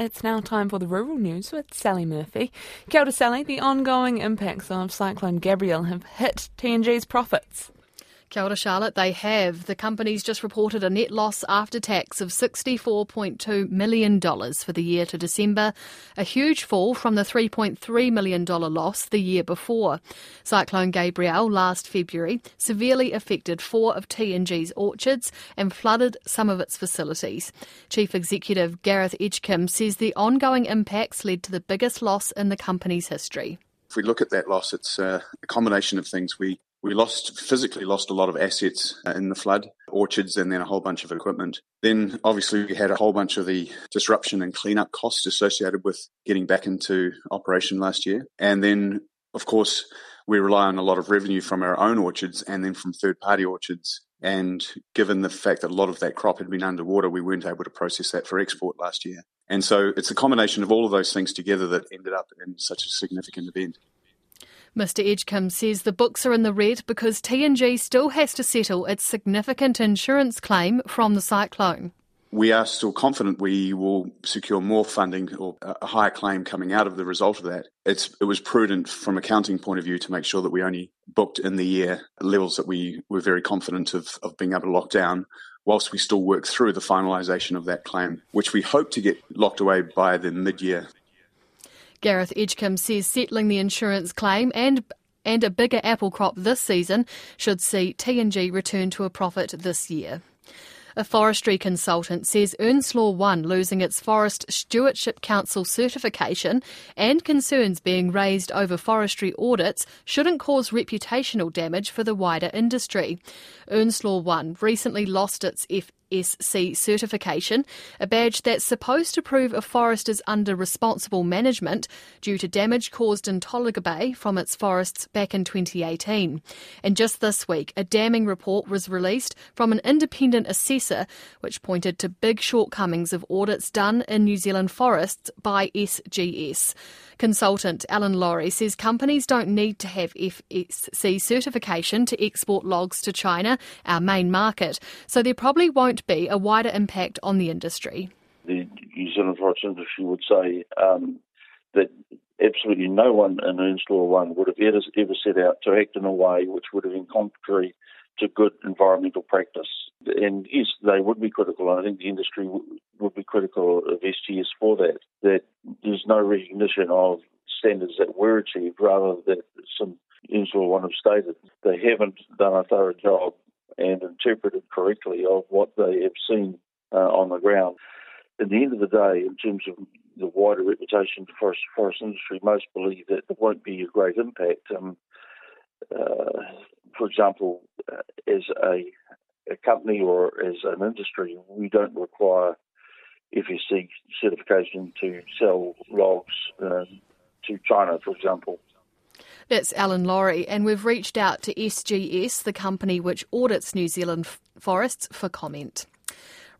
It's now time for the rural news with Sally Murphy. Kia ora, Sally. The ongoing impacts of Cyclone Gabrielle have hit T&G's profits. Kia ora, Charlotte. They have. The company's just reported a net loss after tax of $64.2 million for the year to December, a huge fall from the $3.3 million loss the year before. Cyclone Gabrielle last February severely affected four of T&G's orchards and flooded some of its facilities. Chief Executive Gareth Edgecombe says the ongoing impacts led to the biggest loss in the company's history. If we look at that loss, it's uh, a combination of things. We we lost physically lost a lot of assets uh, in the flood, orchards, and then a whole bunch of equipment. Then, obviously, we had a whole bunch of the disruption and cleanup costs associated with getting back into operation last year. And then, of course, we rely on a lot of revenue from our own orchards and then from third party orchards. And given the fact that a lot of that crop had been underwater, we weren't able to process that for export last year. And so it's a combination of all of those things together that ended up in such a significant event. Mr Edgecombe says the books are in the red because T&G still has to settle its significant insurance claim from the cyclone. We are still confident we will secure more funding or a higher claim coming out of the result of that. It's, it was prudent from accounting point of view to make sure that we only booked in the year levels that we were very confident of, of being able to lock down whilst we still work through the finalisation of that claim, which we hope to get locked away by the mid year Gareth Edgecombe says settling the insurance claim and and a bigger apple crop this season should see T&G return to a profit this year. A forestry consultant says Earnslaw 1 losing its Forest Stewardship Council certification and concerns being raised over forestry audits shouldn't cause reputational damage for the wider industry. Earnslaw 1 recently lost its F SC certification, a badge that's supposed to prove a forest is under responsible management due to damage caused in Tolaga Bay from its forests back in 2018. And just this week, a damning report was released from an independent assessor which pointed to big shortcomings of audits done in New Zealand forests by SGS. Consultant Alan Laurie says companies don't need to have FSC certification to export logs to China, our main market, so there probably won't be a wider impact on the industry. The New Zealand forest industry would say um, that absolutely no one in Earnslaw 1 would have ever, ever set out to act in a way which would have been contrary to good environmental practice. And yes, they would be critical. I think the industry would be critical of SGS for that. That there's no recognition of standards that were achieved, rather than some Earnslaw one have stated they haven't done a thorough job and interpreted correctly of what they have seen uh, on the ground. At the end of the day, in terms of the wider reputation of the forest, forest industry, most believe that there won't be a great impact. Um, uh, for example, uh, as a, a, company or as an industry, we don't require FSC certification to sell logs uh, to China, for example. That's Alan Laurie, and we've reached out to SGS, the company which audits New Zealand forests, for comment.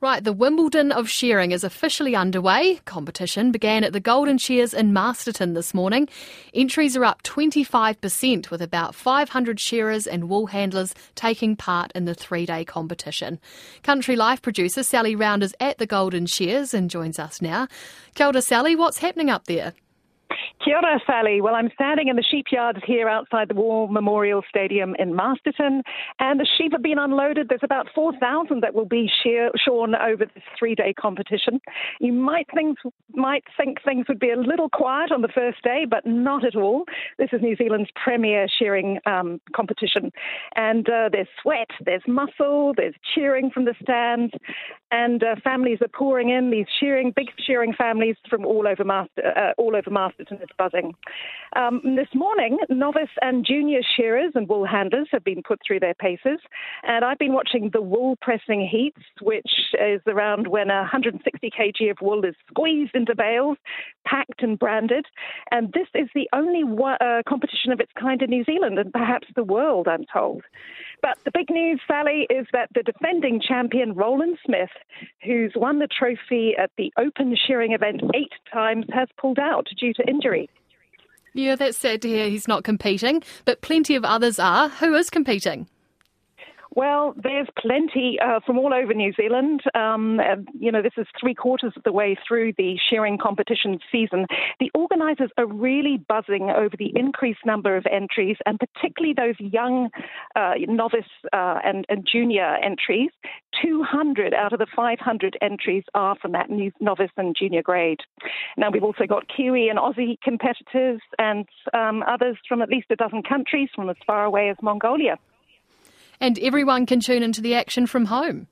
Right, the Wimbledon of Shearing is officially underway. Competition began at the Golden Shears in Masterton this morning. Entries are up 25%, with about 500 shearers and wool handlers taking part in the three day competition. Country Life producer Sally Round is at the Golden Shears and joins us now. Kia Sally, what's happening up there? Kia ora, Sally. Well, I'm standing in the sheep yards here outside the War Memorial Stadium in Masterton, and the sheep have been unloaded. There's about 4,000 that will be shear, shorn over this three-day competition. You might think might think things would be a little quiet on the first day, but not at all. This is New Zealand's premier shearing um, competition, and uh, there's sweat, there's muscle, there's cheering from the stands, and uh, families are pouring in. These shearing, big shearing families from all over Master, uh, all over Masterton is buzzing. Um, this morning, novice and junior shearers and wool handlers have been put through their paces, and I've been watching the wool pressing heats, which is around when 160 kg of wool is squeezed into bales, packed and branded. And this is the only uh, competition of its kind in New Zealand and perhaps the world, I'm told. But the big news, Sally, is that the defending champion Rowland Smith, who's won the trophy at the Open shearing event eight times, has pulled out due to injury. Yeah, that's sad to hear he's not competing, but plenty of others are. Who is competing? Well, there's plenty uh, from all over New Zealand. Um, you know, this is three quarters of the way through the shearing competition season. The organisers are really buzzing over the increased number of entries, and particularly those young uh, novice uh, and, and, junior entries. 200 out of the 500 entries are from that novice and junior grade. Now, we've also got Kiwi and Aussie competitors and um, others from at least a dozen countries from as far away as Mongolia. And everyone can tune into the action from home.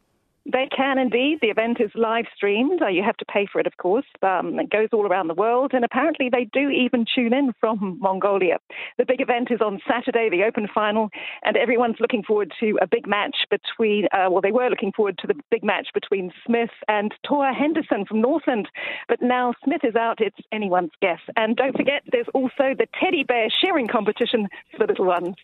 They can indeed. The event is live streamed. You have to pay for it, of course. Um, it goes all around the world, and apparently they do even tune in from Mongolia. The big event is on Saturday, the Open final, and everyone's looking forward to a big match between. Uh, well, they were looking forward to the big match between Smith and Toa Henderson from Northland, but now Smith is out. It's anyone's guess. And don't forget, there's also the teddy bear sharing competition for the little ones.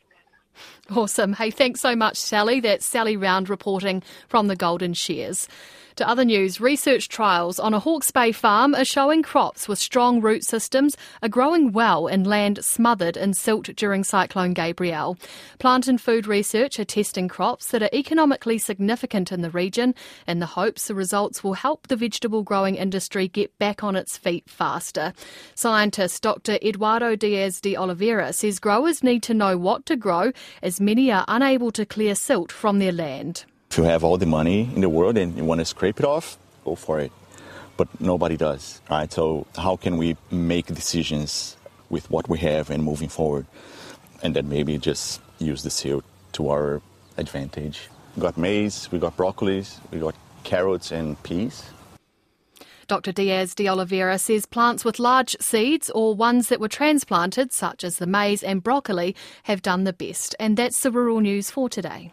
Awesome. Hey, thanks so much, Sally. That's Sally Round reporting from the Golden Shears. To other news, research trials on a Hawke's Bay farm are showing crops with strong root systems are growing well in land smothered in silt during Cyclone Gabrielle. Plant and food research are testing crops that are economically significant in the region in the hopes the results will help the vegetable growing industry get back on its feet faster. Scientist Dr. Eduardo Diaz de Oliveira says growers need to know what to grow as many are unable to clear silt from their land. If you have all the money in the world and you want to scrape it off, go for it. But nobody does, right? So how can we make decisions with what we have and moving forward? And then maybe just use the silt to our advantage. We got maize, we got broccoli, we got carrots and peas. Dr. Diaz de Oliveira says plants with large seeds or ones that were transplanted, such as the maize and broccoli, have done the best. And that's the rural news for today.